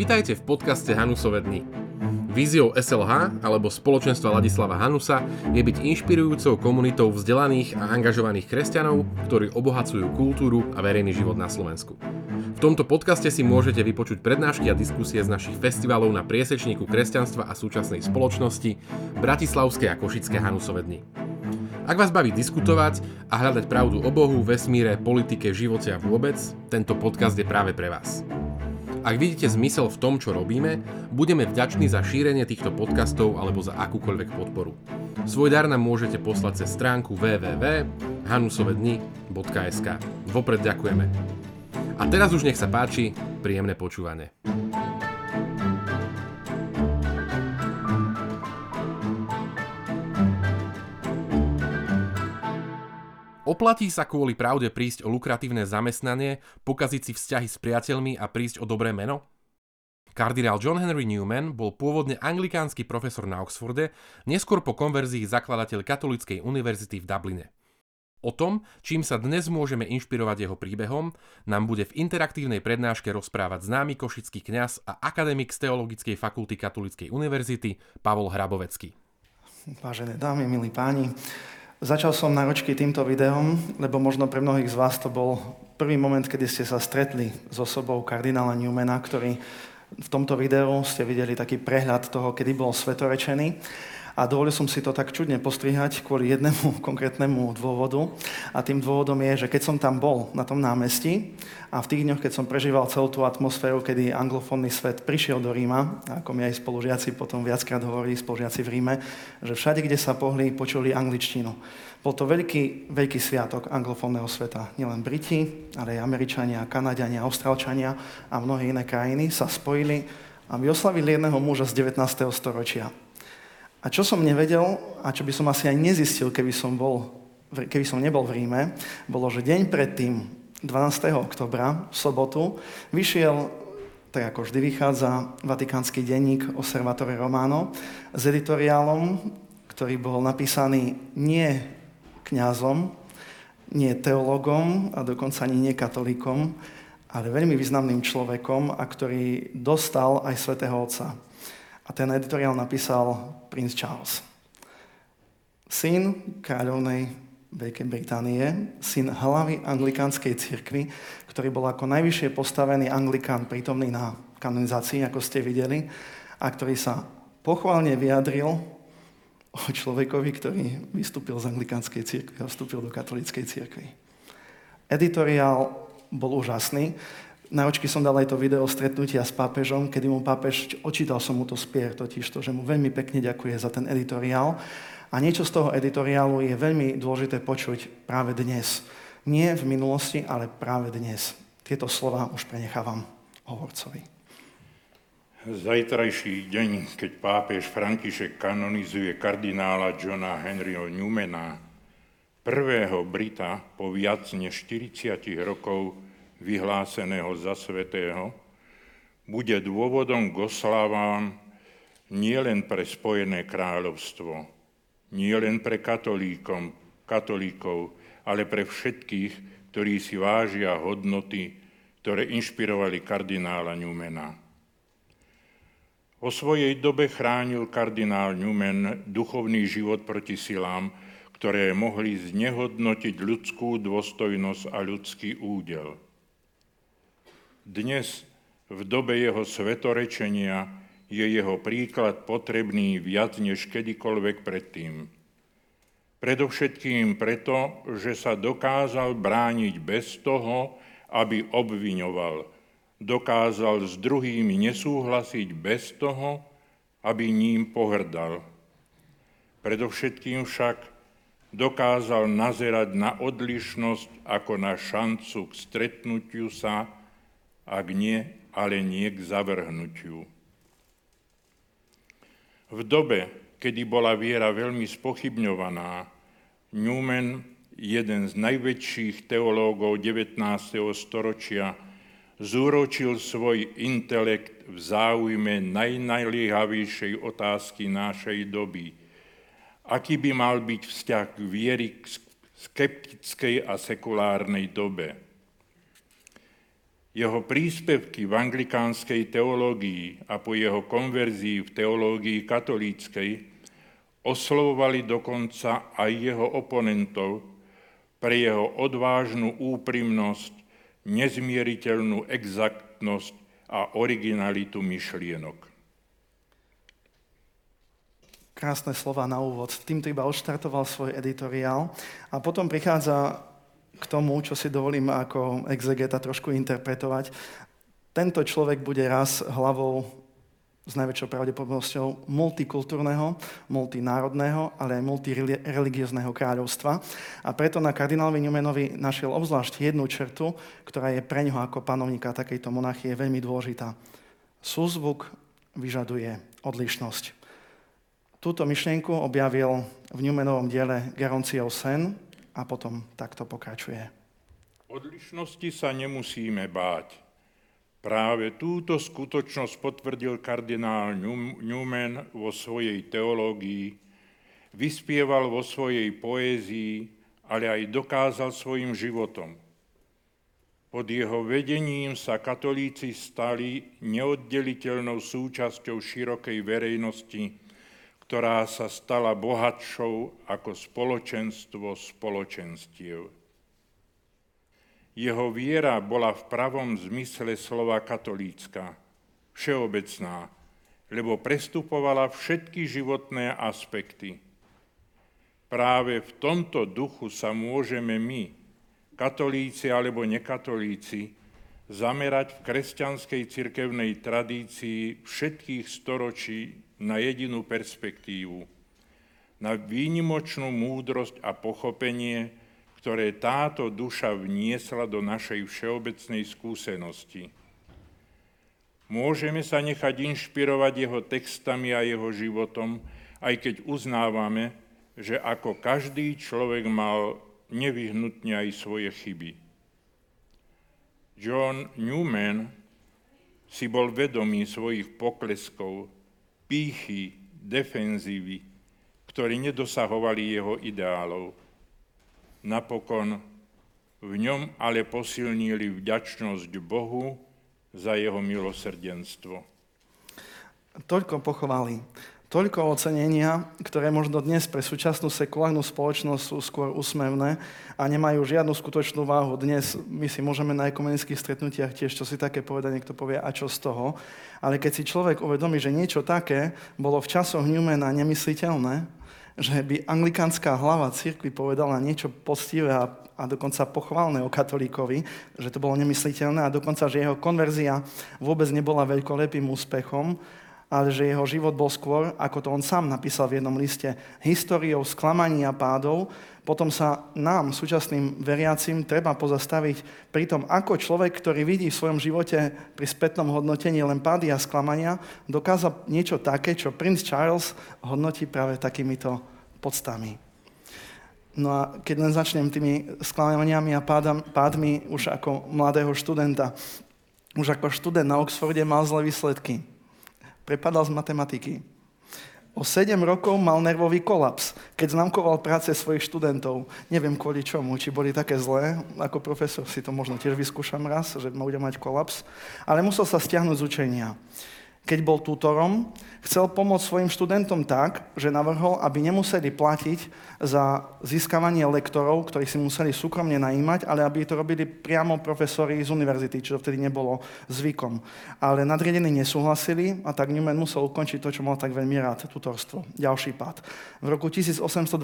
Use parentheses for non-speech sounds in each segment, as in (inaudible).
Vitajte v podcaste Hanusové dny. Víziou SLH alebo spoločenstva Ladislava Hanusa je byť inšpirujúcou komunitou vzdelaných a angažovaných kresťanov, ktorí obohacujú kultúru a verejný život na Slovensku. V tomto podcaste si môžete vypočuť prednášky a diskusie z našich festivalov na priesečníku kresťanstva a súčasnej spoločnosti Bratislavské a Košické Hanusové dny. Ak vás baví diskutovať a hľadať pravdu o Bohu, vesmíre, politike, živote a vôbec, tento podcast je práve pre vás. Ak vidíte zmysel v tom, čo robíme, budeme vďační za šírenie týchto podcastov alebo za akúkoľvek podporu. Svoj dar nám môžete poslať cez stránku www.hanusovedni.sk. Vopred ďakujeme. A teraz už nech sa páči, príjemné počúvanie. Oplatí sa kvôli pravde prísť o lukratívne zamestnanie, pokaziť si vzťahy s priateľmi a prísť o dobré meno? Kardinál John Henry Newman bol pôvodne anglikánsky profesor na Oxforde, neskôr po konverzii zakladateľ Katolíckej univerzity v Dubline. O tom, čím sa dnes môžeme inšpirovať jeho príbehom, nám bude v interaktívnej prednáške rozprávať známy košický kňaz a akademik z Teologickej fakulty Katolíckej univerzity Pavol Hrabovecký. Vážené dámy, milí páni, Začal som náročky týmto videom, lebo možno pre mnohých z vás to bol prvý moment, kedy ste sa stretli s osobou kardinála Newmana, ktorý v tomto videu ste videli taký prehľad toho, kedy bol svetorečený. A dovolil som si to tak čudne postrihať kvôli jednému (laughs) konkrétnemu dôvodu. A tým dôvodom je, že keď som tam bol na tom námestí a v tých dňoch, keď som prežíval celú tú atmosféru, kedy anglofónny svet prišiel do Ríma, ako mi aj spolužiaci potom viackrát hovorili, spolužiaci v Ríme, že všade, kde sa pohli, počuli angličtinu. Bol to veľký, veľký sviatok anglofónneho sveta. Nielen Briti, ale aj Američania, Kanadiania, Austrálčania a mnohé iné krajiny sa spojili, aby oslavili jedného muža z 19. storočia. A čo som nevedel, a čo by som asi aj nezistil, keby som, bol, keby som nebol v Ríme, bolo, že deň predtým, 12. oktobra, v sobotu, vyšiel, tak ako vždy vychádza, vatikánsky denník Osservatore Romano s editoriálom, ktorý bol napísaný nie kňazom, nie teologom a dokonca ani nie katolíkom, ale veľmi významným človekom a ktorý dostal aj svätého Otca. A ten editoriál napísal princ Charles. Syn kráľovnej Veľkej Británie, syn hlavy anglikánskej cirkvi, ktorý bol ako najvyššie postavený anglikán prítomný na kanonizácii, ako ste videli, a ktorý sa pochválne vyjadril o človekovi, ktorý vystúpil z anglikánskej cirkvi a vstúpil do katolíckej cirkvi. Editoriál bol úžasný. Na očky som dal aj to video stretnutia s pápežom, kedy mu pápež, očítal som mu to spier totiž to, že mu veľmi pekne ďakuje za ten editoriál. A niečo z toho editoriálu je veľmi dôležité počuť práve dnes. Nie v minulosti, ale práve dnes. Tieto slova už prenechávam hovorcovi. Zajtrajší deň, keď pápež František kanonizuje kardinála Johna Henryho Newmana, prvého Brita po viac než 40 rokov vyhláseného za svetého, bude dôvodom k oslavám nielen pre Spojené kráľovstvo, nielen pre katolíkom, katolíkov, ale pre všetkých, ktorí si vážia hodnoty, ktoré inšpirovali kardinála Newmana. O svojej dobe chránil kardinál Newman duchovný život proti silám, ktoré mohli znehodnotiť ľudskú dôstojnosť a ľudský údel. Dnes, v dobe jeho svetorečenia, je jeho príklad potrebný viac než kedykoľvek predtým. Predovšetkým preto, že sa dokázal brániť bez toho, aby obviňoval. Dokázal s druhými nesúhlasiť bez toho, aby ním pohrdal. Predovšetkým však dokázal nazerať na odlišnosť ako na šancu k stretnutiu sa ak nie, ale nie k zavrhnutiu. V dobe, kedy bola viera veľmi spochybňovaná, Newman, jeden z najväčších teológov 19. storočia, zúročil svoj intelekt v záujme najnajliehavejšej otázky našej doby. Aký by mal byť vzťah k viery k skeptickej a sekulárnej dobe? Jeho príspevky v anglikánskej teológii a po jeho konverzii v teológii katolíckej oslovovali dokonca aj jeho oponentov pre jeho odvážnu úprimnosť, nezmieriteľnú exaktnosť a originalitu myšlienok. Krásne slova na úvod. Týmto iba odštartoval svoj editoriál a potom prichádza k tomu, čo si dovolím ako exegeta trošku interpretovať. Tento človek bude raz hlavou s najväčšou pravdepodobnosťou multikultúrneho, multinárodného, ale aj multireligiózneho kráľovstva. A preto na kardinálovi Newmanovi našiel obzvlášť jednu čertu, ktorá je pre ňoho ako panovníka takejto monarchie veľmi dôležitá. Súzvuk vyžaduje odlišnosť. Túto myšlienku objavil v Newmanovom diele Geronciov sen a potom takto pokračuje. Odlišnosti sa nemusíme báť Práve túto skutočnosť potvrdil kardinál Newman vo svojej teológii, vyspieval vo svojej poézii, ale aj dokázal svojim životom. Pod jeho vedením sa katolíci stali neoddeliteľnou súčasťou širokej verejnosti, ktorá sa stala bohatšou ako spoločenstvo spoločenstiev. Jeho viera bola v pravom zmysle slova katolícka, všeobecná, lebo prestupovala všetky životné aspekty. Práve v tomto duchu sa môžeme my, katolíci alebo nekatolíci, zamerať v kresťanskej cirkevnej tradícii všetkých storočí na jedinú perspektívu, na výnimočnú múdrosť a pochopenie, ktoré táto duša vniesla do našej všeobecnej skúsenosti. Môžeme sa nechať inšpirovať jeho textami a jeho životom, aj keď uznávame, že ako každý človek mal nevyhnutne aj svoje chyby. John Newman si bol vedomý svojich pokleskov, pýchy, defenzívy, ktorí nedosahovali jeho ideálov. Napokon v ňom ale posilnili vďačnosť Bohu za jeho milosrdenstvo. Toľko pochváli, toľko ocenenia, ktoré možno dnes pre súčasnú sekulárnu spoločnosť sú skôr úsmevné a nemajú žiadnu skutočnú váhu. Dnes my si môžeme na ekumenických stretnutiach tiež čo si také povedať, niekto povie, a čo z toho. Ale keď si človek uvedomí, že niečo také bolo v časoch Newmana nemysliteľné, že by anglikánska hlava cirkvi povedala niečo poctivé a, a dokonca pochválne o katolíkovi, že to bolo nemysliteľné a dokonca, že jeho konverzia vôbec nebola veľkolepým úspechom, ale že jeho život bol skôr, ako to on sám napísal v jednom liste, históriou sklamaní a pádov, potom sa nám, súčasným veriacim, treba pozastaviť pri tom, ako človek, ktorý vidí v svojom živote pri spätnom hodnotení len pády a sklamania, dokázal niečo také, čo princ Charles hodnotí práve takýmito podstami. No a keď len začnem tými sklamaniami a pádami, pádmi už ako mladého študenta, už ako študent na Oxforde mal zlé výsledky. Prepadal z matematiky O 7 rokov mal nervový kolaps, keď známkoval práce svojich študentov. Neviem kvôli čomu, či boli také zlé, ako profesor si to možno tiež vyskúšam raz, že bude mať kolaps, ale musel sa stiahnuť z učenia keď bol tutorom, chcel pomôcť svojim študentom tak, že navrhol, aby nemuseli platiť za získavanie lektorov, ktorých si museli súkromne najímať, ale aby to robili priamo profesori z univerzity, čo vtedy nebolo zvykom. Ale nadriadení nesúhlasili a tak Newman musel ukončiť to, čo mal tak veľmi rád, tutorstvo. Ďalší pád. V roku 1828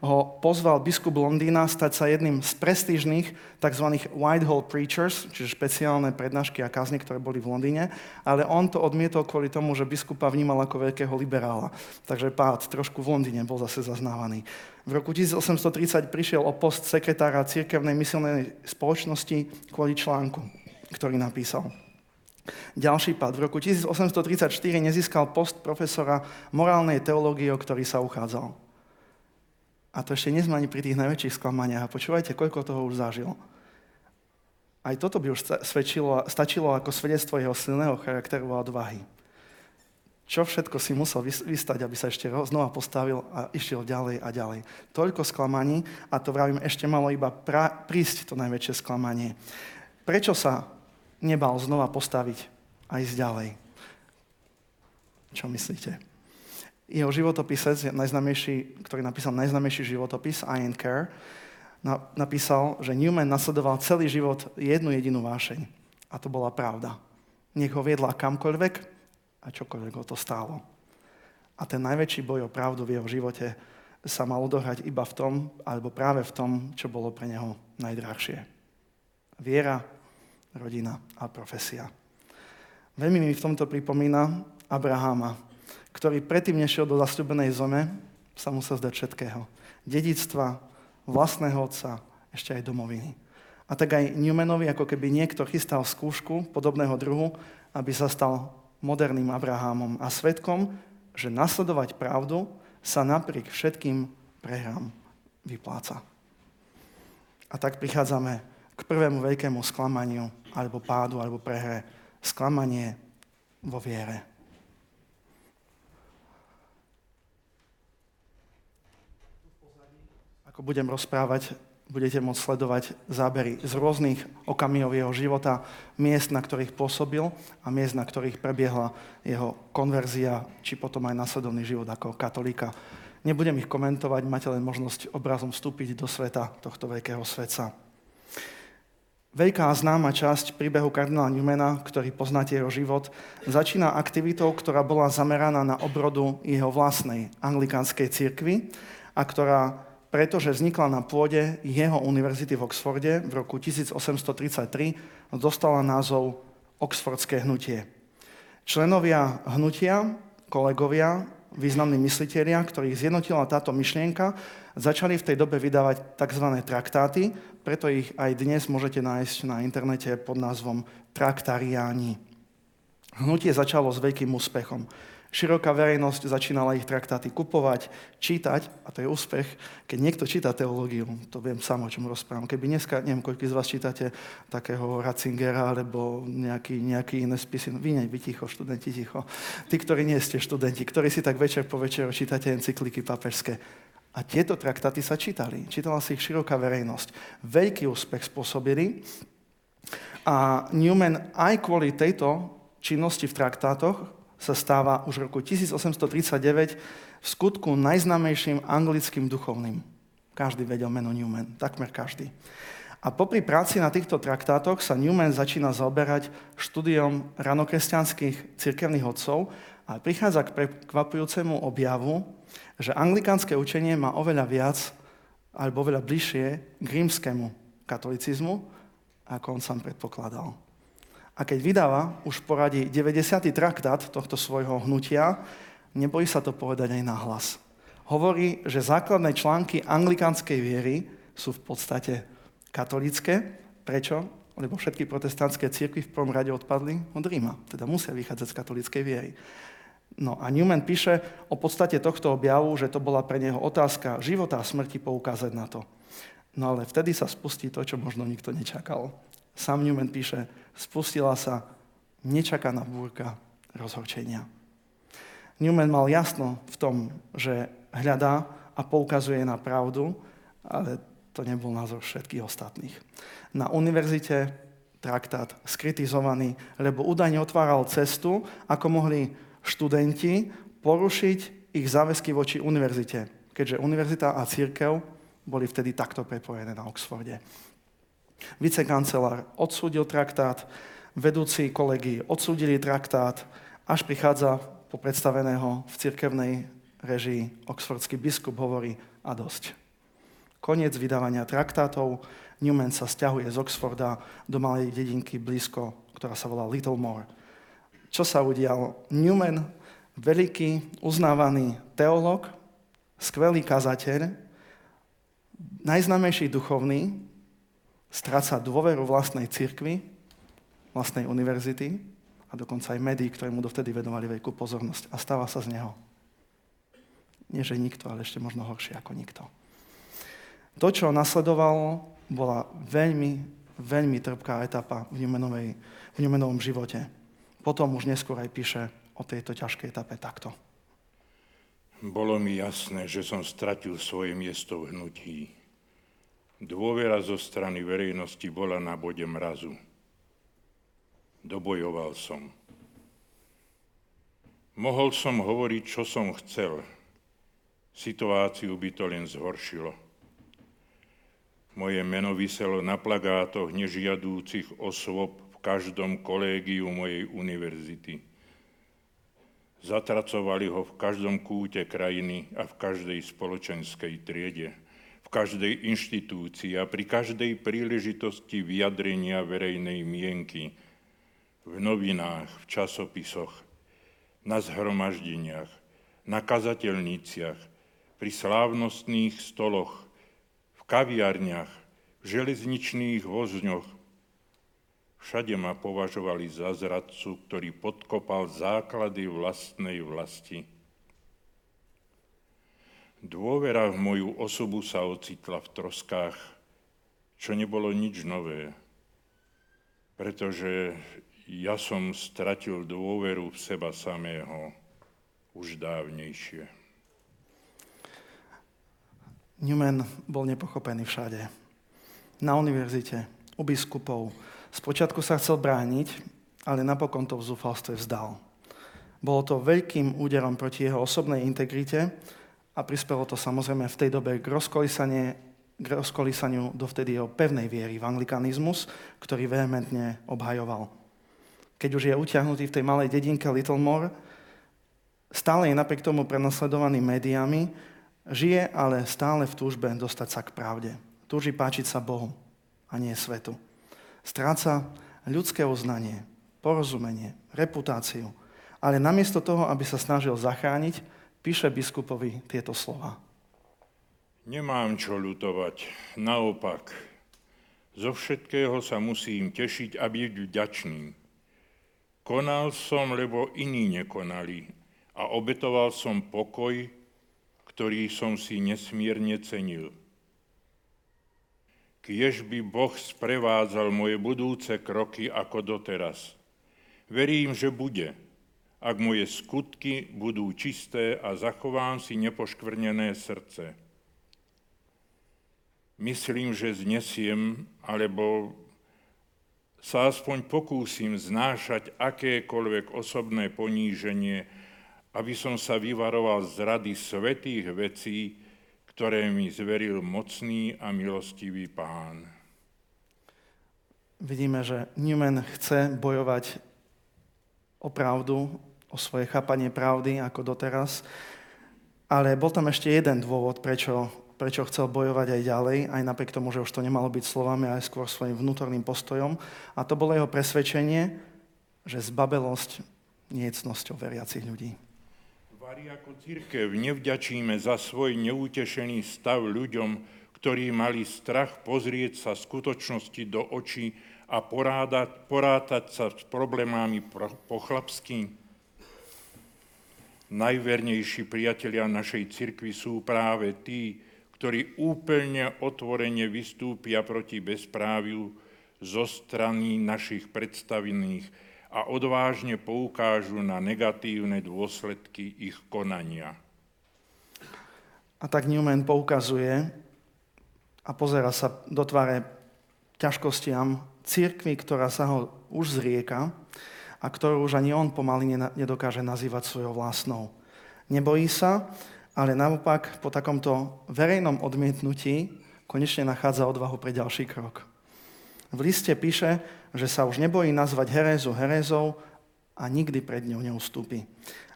ho pozval biskup Londýna stať sa jedným z prestížnych tzv. Whitehall Preachers, čiže špeciálne prednášky a kázne, ktoré boli v Londýne, ale on to odmietol kvôli tomu, že biskupa vnímal ako veľkého liberála. Takže pád trošku v Londýne bol zase zaznávaný. V roku 1830 prišiel o post sekretára Cirkevnej misilnej spoločnosti kvôli článku, ktorý napísal. Ďalší pád. V roku 1834 nezískal post profesora morálnej teológie, o ktorý sa uchádzal. A to ešte ani pri tých najväčších sklamaniach. A počúvajte, koľko toho už zažil. Aj toto by už stačilo ako svedectvo jeho silného charakteru a odvahy. Čo všetko si musel vystať, aby sa ešte znova postavil a išiel ďalej a ďalej. Toľko sklamaní a to vravím, ešte malo iba pra, prísť to najväčšie sklamanie. Prečo sa nebal znova postaviť a ísť ďalej. Čo myslíte? Jeho životopisec, najznamejší, ktorý napísal najznamejší životopis, Ian Kerr, napísal, že Newman nasledoval celý život jednu jedinú vášeň. A to bola pravda. Nech ho viedla kamkoľvek a čokoľvek ho to stálo. A ten najväčší boj o pravdu v jeho živote sa mal odohrať iba v tom, alebo práve v tom, čo bolo pre neho najdrahšie. Viera, rodina a profesia. Veľmi mi v tomto pripomína Abraháma, ktorý predtým nešiel do zasľubenej zeme, sa musel zdať všetkého. Dedictva, vlastného otca, ešte aj domoviny. A tak aj Newmanovi, ako keby niekto chystal skúšku podobného druhu, aby sa stal moderným Abrahámom a svetkom, že nasledovať pravdu sa napriek všetkým prehrám vypláca. A tak prichádzame k prvému veľkému sklamaniu, alebo pádu, alebo prehre. Sklamanie vo viere. Ako budem rozprávať, budete môcť sledovať zábery z rôznych okamihov jeho života, miest, na ktorých pôsobil a miest, na ktorých prebiehla jeho konverzia, či potom aj následovný život ako katolíka. Nebudem ich komentovať, máte len možnosť obrazom vstúpiť do sveta tohto veľkého svetca. Veľká známa časť príbehu kardinála Newmana, ktorý poznáte jeho život, začína aktivitou, ktorá bola zameraná na obrodu jeho vlastnej anglikánskej cirkvi a ktorá pretože vznikla na pôde jeho univerzity v Oxforde v roku 1833, dostala názov Oxfordské hnutie. Členovia hnutia, kolegovia, významní mysliteľia, ktorých zjednotila táto myšlienka, začali v tej dobe vydávať tzv. traktáty, preto ich aj dnes môžete nájsť na internete pod názvom Traktariáni. Hnutie začalo s veľkým úspechom. Široká verejnosť začínala ich traktáty kupovať, čítať, a to je úspech, keď niekto číta teológiu, to viem sám, o čom rozprávam. Keby dneska, neviem, koľko z vás čítate takého Ratzingera alebo nejaký, nejaký iné spisy, no vy vy ticho, študenti ticho. Tí, ktorí nie ste študenti, ktorí si tak večer po večeru čítate encykliky papežské. A tieto traktáty sa čítali. Čítala si ich široká verejnosť. Veľký úspech spôsobili. A Newman aj kvôli tejto činnosti v traktátoch sa stáva už v roku 1839 v skutku najznamejším anglickým duchovným. Každý vedel meno Newman, takmer každý. A popri práci na týchto traktátoch sa Newman začína zaoberať štúdiom ranokresťanských cirkevných odcov a prichádza k prekvapujúcemu objavu, že anglikánske učenie má oveľa viac alebo oveľa bližšie k rímskému katolicizmu, ako on sám predpokladal. A keď vydáva už poradí 90. traktát tohto svojho hnutia, nebojí sa to povedať aj na hlas. Hovorí, že základné články anglikánskej viery sú v podstate katolické. Prečo? Lebo všetky protestantské cirkvy v prvom rade odpadli od Ríma. Teda musia vychádzať z katolíckej viery. No a Newman píše o podstate tohto objavu, že to bola pre neho otázka života a smrti poukázať na to. No ale vtedy sa spustí to, čo možno nikto nečakal. Sam Newman píše, spustila sa nečakaná búrka rozhorčenia. Newman mal jasno v tom, že hľadá a poukazuje na pravdu, ale to nebol názor všetkých ostatných. Na univerzite traktát skritizovaný, lebo údajne otváral cestu, ako mohli študenti porušiť ich záväzky voči univerzite, keďže univerzita a církev boli vtedy takto prepojené na Oxforde. Vicekancelár odsúdil traktát, vedúci kolegy odsúdili traktát, až prichádza po predstaveného v cirkevnej režii oxfordský biskup hovorí a dosť. Koniec vydávania traktátov, Newman sa stiahuje z Oxforda do malej dedinky blízko, ktorá sa volá Littlemore. Čo sa udialo? Newman, veľký, uznávaný teológ, skvelý kazateľ, najznámejší duchovný, stráca dôveru vlastnej cirkvi, vlastnej univerzity a dokonca aj médií, ktoré mu dovtedy venovali veľkú pozornosť a stáva sa z neho. Nie, že nikto, ale ešte možno horšie ako nikto. To, čo nasledovalo, bola veľmi, veľmi trpká etapa v Newmanovej, v Newmanovom živote. Potom už neskôr aj píše o tejto ťažkej etape takto. Bolo mi jasné, že som stratil svoje miesto v hnutí Dôvera zo strany verejnosti bola na bode mrazu. Dobojoval som. Mohol som hovoriť, čo som chcel. Situáciu by to len zhoršilo. Moje meno vyselo na plagátoch nežiadúcich osôb v každom kolégiu mojej univerzity. Zatracovali ho v každom kúte krajiny a v každej spoločenskej triede, každej inštitúcii a pri každej príležitosti vyjadrenia verejnej mienky, v novinách, v časopisoch, na zhromaždeniach, na kazateľniciach, pri slávnostných stoloch, v kaviarniach, v železničných vozňoch, Všade ma považovali za zradcu, ktorý podkopal základy vlastnej vlasti. Dôvera v moju osobu sa ocitla v troskách, čo nebolo nič nové, pretože ja som stratil dôveru v seba samého už dávnejšie. Newman bol nepochopený všade. Na univerzite, u biskupov, Spočiatku sa chcel brániť, ale napokon to v zúfalstve vzdal. Bolo to veľkým úderom proti jeho osobnej integrite a prispelo to samozrejme v tej dobe k, k rozkolísaniu dovtedy jeho pevnej viery v anglikanizmus, ktorý vehementne obhajoval. Keď už je utiahnutý v tej malej dedinke Littlemore, stále je napriek tomu prenasledovaný médiami, žije ale stále v túžbe dostať sa k pravde. Túži páčiť sa Bohu a nie svetu. Stráca ľudské uznanie, porozumenie, reputáciu. Ale namiesto toho, aby sa snažil zachrániť, píše biskupovi tieto slova. Nemám čo ľutovať, naopak. Zo všetkého sa musím tešiť a byť vďačný. Konal som, lebo iní nekonali a obetoval som pokoj, ktorý som si nesmierne cenil. Kiež by Boh sprevádzal moje budúce kroky ako doteraz. Verím, že bude, ak moje skutky budú čisté a zachovám si nepoškvrnené srdce. Myslím, že znesiem, alebo sa aspoň pokúsim znášať akékoľvek osobné poníženie, aby som sa vyvaroval z rady svetých vecí, ktoré mi zveril mocný a milostivý pán. Vidíme, že Newman chce bojovať o pravdu, o svoje chápanie pravdy ako doteraz, ale bol tam ešte jeden dôvod, prečo, prečo chcel bojovať aj ďalej, aj napriek tomu, že už to nemalo byť slovami, ale skôr svojim vnútorným postojom. A to bolo jeho presvedčenie, že zbabelosť nie je cnosťou veriacich ľudí. Vari ako církev nevďačíme za svoj neutešený stav ľuďom, ktorí mali strach pozrieť sa skutočnosti do očí a porádať, porátať sa s problémami po chlapsky. Najvernejší priatelia našej cirkvi sú práve tí, ktorí úplne otvorene vystúpia proti bezpráviu zo strany našich predstavených a odvážne poukážu na negatívne dôsledky ich konania. A tak Newman poukazuje a pozera sa do tváre ťažkostiam církvy, ktorá sa ho už zrieka a ktorú už ani on pomaly nedokáže nazývať svojou vlastnou. Nebojí sa, ale naopak po takomto verejnom odmietnutí konečne nachádza odvahu pre ďalší krok. V liste píše, že sa už nebojí nazvať herézu herézou a nikdy pred ňou neustúpi.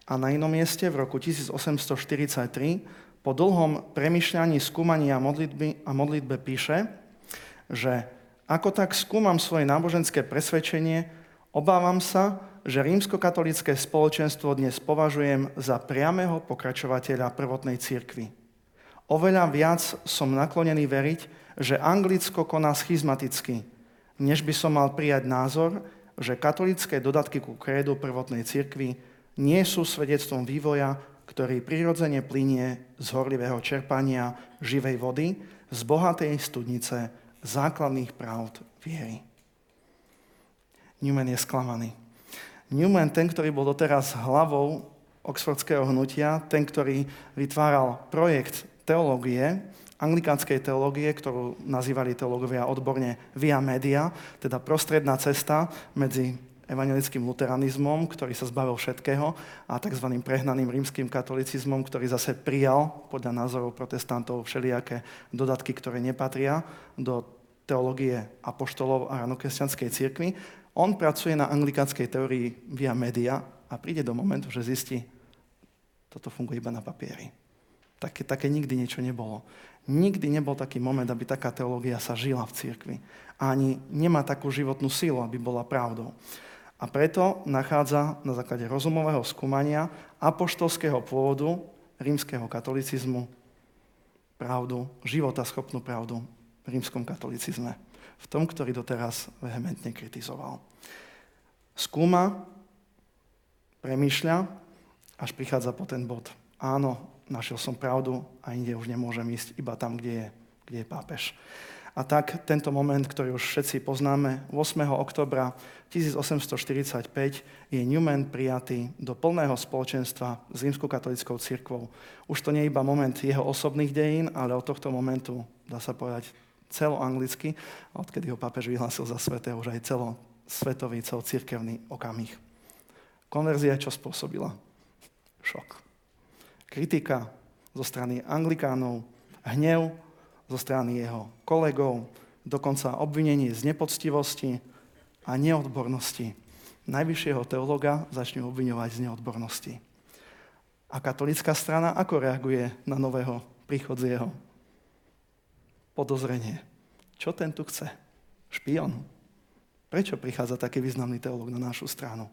A na inom mieste v roku 1843 po dlhom premyšľaní, skúmaní a, modlitby, a modlitbe píše, že ako tak skúmam svoje náboženské presvedčenie, obávam sa, že rímskokatolické spoločenstvo dnes považujem za priamého pokračovateľa prvotnej cirkvy. Oveľa viac som naklonený veriť, že Anglicko koná schizmaticky, než by som mal prijať názor, že katolické dodatky ku krédu prvotnej cirkvi nie sú svedectvom vývoja, ktorý prirodzene plinie z horlivého čerpania živej vody, z bohatej studnice základných pravd viery. Newman je sklamaný. Newman, ten, ktorý bol doteraz hlavou oxfordského hnutia, ten, ktorý vytváral projekt teológie, anglikánskej teológie, ktorú nazývali teológovia odborne via media, teda prostredná cesta medzi evangelickým luteranizmom, ktorý sa zbavil všetkého, a tzv. prehnaným rímským katolicizmom, ktorý zase prijal podľa názorov protestantov všelijaké dodatky, ktoré nepatria do teológie apoštolov a ranokresťanskej cirkvi. On pracuje na anglikánskej teórii via media a príde do momentu, že zistí, toto funguje iba na papieri. Také, také nikdy niečo nebolo. Nikdy nebol taký moment, aby taká teológia sa žila v cirkvi. Ani nemá takú životnú sílu, aby bola pravdou. A preto nachádza na základe rozumového skúmania apoštolského pôvodu rímskeho katolicizmu pravdu, života schopnú pravdu v rímskom katolicizme. V tom, ktorý doteraz vehementne kritizoval. Skúma, premýšľa až prichádza po ten bod. Áno, našiel som pravdu a inde už nemôžem ísť iba tam, kde je, kde je pápež. A tak tento moment, ktorý už všetci poznáme, 8. oktobra 1845 je Newman prijatý do plného spoločenstva s rímskou katolickou cirkvou. Už to nie je iba moment jeho osobných dejín, ale od tohto momentu, dá sa povedať, celoanglicky, odkedy ho pápež vyhlásil za svetého, už aj celosvetový, celocirkevný okamih. Konverzia čo spôsobila? šok. Kritika zo strany anglikánov, hnev zo strany jeho kolegov, dokonca obvinenie z nepoctivosti a neodbornosti. Najvyššieho teologa začne obviňovať z neodbornosti. A katolická strana ako reaguje na nového príchodzieho? Podozrenie. Čo ten tu chce? Špion. Prečo prichádza taký významný teológ na našu stranu?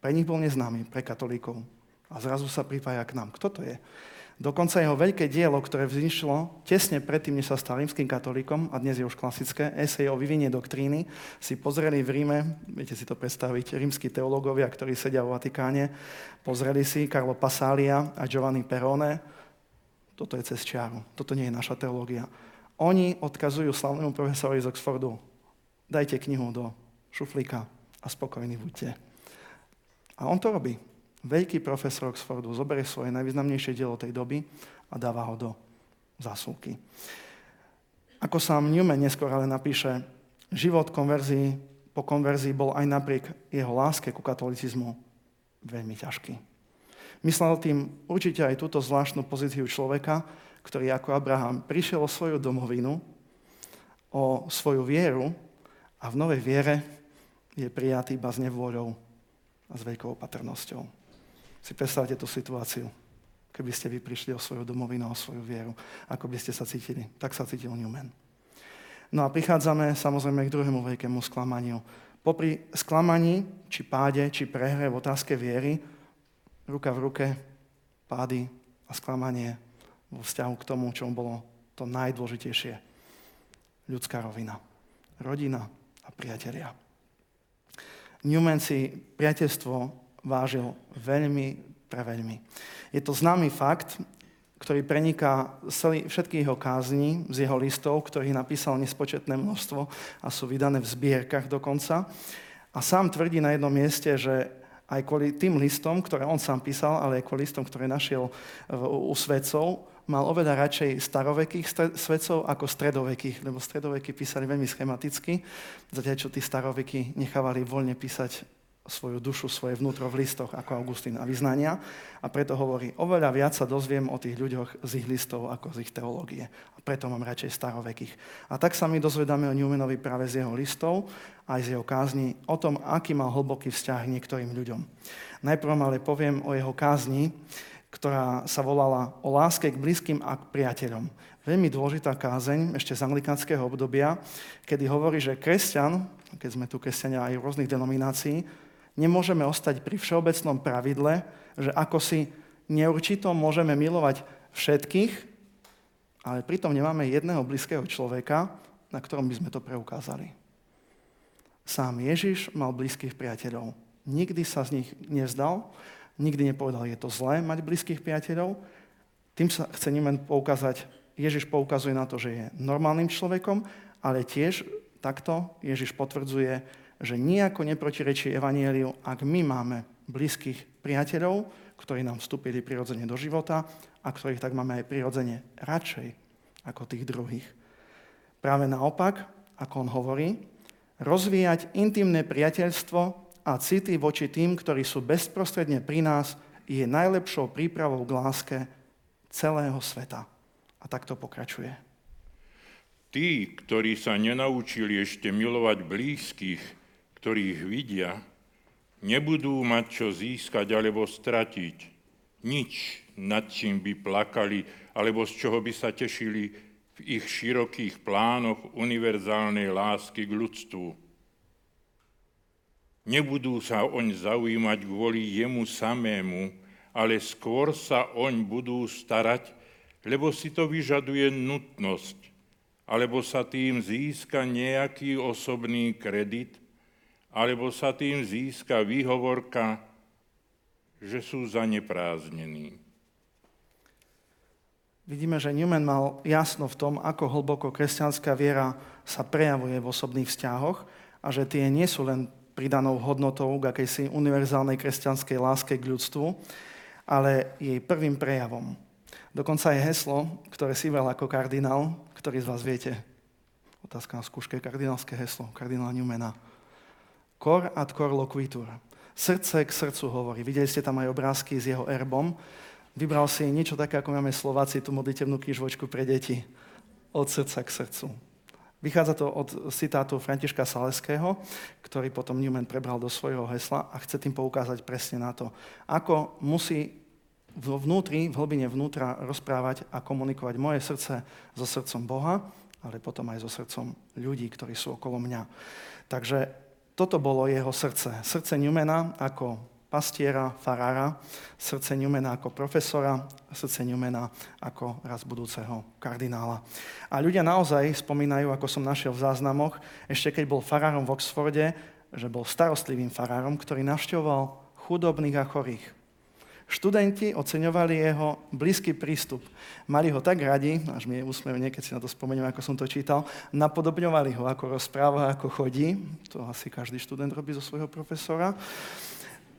Pre nich bol neznámy, pre katolíkov a zrazu sa pripája k nám. Kto to je? Dokonca jeho veľké dielo, ktoré vzniklo tesne predtým, než sa stal rímským katolíkom, a dnes je už klasické, esej o vyvinie doktríny, si pozreli v Ríme, viete si to predstaviť, rímsky teológovia, ktorí sedia v Vatikáne, pozreli si Carlo Passalia a Giovanni Perone, toto je cez čiaru, toto nie je naša teológia. Oni odkazujú slavnému profesorovi z Oxfordu, dajte knihu do šuflíka a spokojní buďte. A on to robí. Veľký profesor Oxfordu zoberie svoje najvýznamnejšie dielo tej doby a dáva ho do zásuvky. Ako sám Newman neskôr ale napíše, život konverzii, po konverzii bol aj napriek jeho láske ku katolicizmu veľmi ťažký. Myslel tým určite aj túto zvláštnu pozíciu človeka, ktorý ako Abraham prišiel o svoju domovinu, o svoju vieru a v novej viere je prijatý iba s nevôľou a s veľkou opatrnosťou. Si predstavte tú situáciu, keby ste vy prišli o svoju domovinu, o svoju vieru. Ako by ste sa cítili? Tak sa cítil Newman. No a prichádzame samozrejme k druhému veľkému sklamaniu. Popri sklamaní, či páde, či prehre v otázke viery, ruka v ruke, pády a sklamanie vo vzťahu k tomu, čo bolo to najdôležitejšie. Ľudská rovina. Rodina a priatelia. Newman si priateľstvo vážil veľmi pre veľmi. Je to známy fakt, ktorý preniká celý, všetky jeho kázni z jeho listov, ktorých napísal nespočetné množstvo a sú vydané v zbierkach dokonca. A sám tvrdí na jednom mieste, že aj kvôli tým listom, ktoré on sám písal, ale aj kvôli listom, ktoré našiel u svedcov, mal oveľa radšej starovekých svedcov ako stredovekých, lebo stredoveky písali veľmi schematicky, zatiaľ čo tí staroveky nechávali voľne písať svoju dušu, svoje vnútro v listoch, ako Augustín a vyznania. A preto hovorí, oveľa viac sa dozviem o tých ľuďoch z ich listov, ako z ich teológie. A preto mám radšej starovekých. A tak sa my dozvedáme o Newmanovi práve z jeho listov, aj z jeho kázni, o tom, aký mal hlboký vzťah niektorým ľuďom. Najprv ale poviem o jeho kázni, ktorá sa volala o láske k blízkym a k priateľom. Veľmi dôležitá kázeň ešte z anglikánskeho obdobia, kedy hovorí, že kresťan, keď sme tu kresťania aj rôznych denominácií, Nemôžeme ostať pri všeobecnom pravidle, že ako si neurčito môžeme milovať všetkých, ale pritom nemáme jedného blízkeho človeka, na ktorom by sme to preukázali. Sám Ježiš mal blízkych priateľov. Nikdy sa z nich nevzdal, nikdy nepovedal, je to zlé mať blízkych priateľov. Tým sa chce len poukázať, Ježiš poukazuje na to, že je normálnym človekom, ale tiež takto Ježiš potvrdzuje, že nejako neprotirečí Evangeliu, ak my máme blízkych priateľov, ktorí nám vstúpili prirodzene do života a ktorých tak máme aj prirodzene radšej ako tých druhých. Práve naopak, ako on hovorí, rozvíjať intimné priateľstvo a city voči tým, ktorí sú bezprostredne pri nás, je najlepšou prípravou k láske celého sveta. A takto pokračuje. Tí, ktorí sa nenaučili ešte milovať blízkych, ktorých vidia, nebudú mať čo získať alebo stratiť. Nič, nad čím by plakali, alebo z čoho by sa tešili v ich širokých plánoch univerzálnej lásky k ľudstvu. Nebudú sa oň zaujímať kvôli jemu samému, ale skôr sa oň budú starať, lebo si to vyžaduje nutnosť, alebo sa tým získa nejaký osobný kredit, alebo sa tým získa výhovorka, že sú zaneprázdnení. Vidíme, že Newman mal jasno v tom, ako hlboko kresťanská viera sa prejavuje v osobných vzťahoch a že tie nie sú len pridanou hodnotou k akejsi univerzálnej kresťanskej láske k ľudstvu, ale jej prvým prejavom. Dokonca je heslo, ktoré si veľa ako kardinál, ktorý z vás viete. Otázka na skúške, kardinálske heslo, kardinála Newmana. Cor ad cor loquitur. Srdce k srdcu hovorí. Videli ste tam aj obrázky s jeho erbom. Vybral si niečo také, ako máme Slováci, tú modlitevnú knižvočku pre deti. Od srdca k srdcu. Vychádza to od citátu Františka Saleského, ktorý potom Newman prebral do svojho hesla a chce tým poukázať presne na to, ako musí vnútri, v hlbine vnútra rozprávať a komunikovať moje srdce so srdcom Boha, ale potom aj so srdcom ľudí, ktorí sú okolo mňa. Takže toto bolo jeho srdce. Srdce Newmana ako pastiera, farára, srdce Newmana ako profesora, srdce Newmana ako raz budúceho kardinála. A ľudia naozaj spomínajú, ako som našiel v záznamoch, ešte keď bol farárom v Oxforde, že bol starostlivým farárom, ktorý navštevoval chudobných a chorých. Študenti oceňovali jeho blízky prístup. Mali ho tak radi, až mi je úsmevne, keď si na to spomeniem, ako som to čítal, napodobňovali ho, ako rozpráva, ako chodí. To asi každý študent robí zo svojho profesora.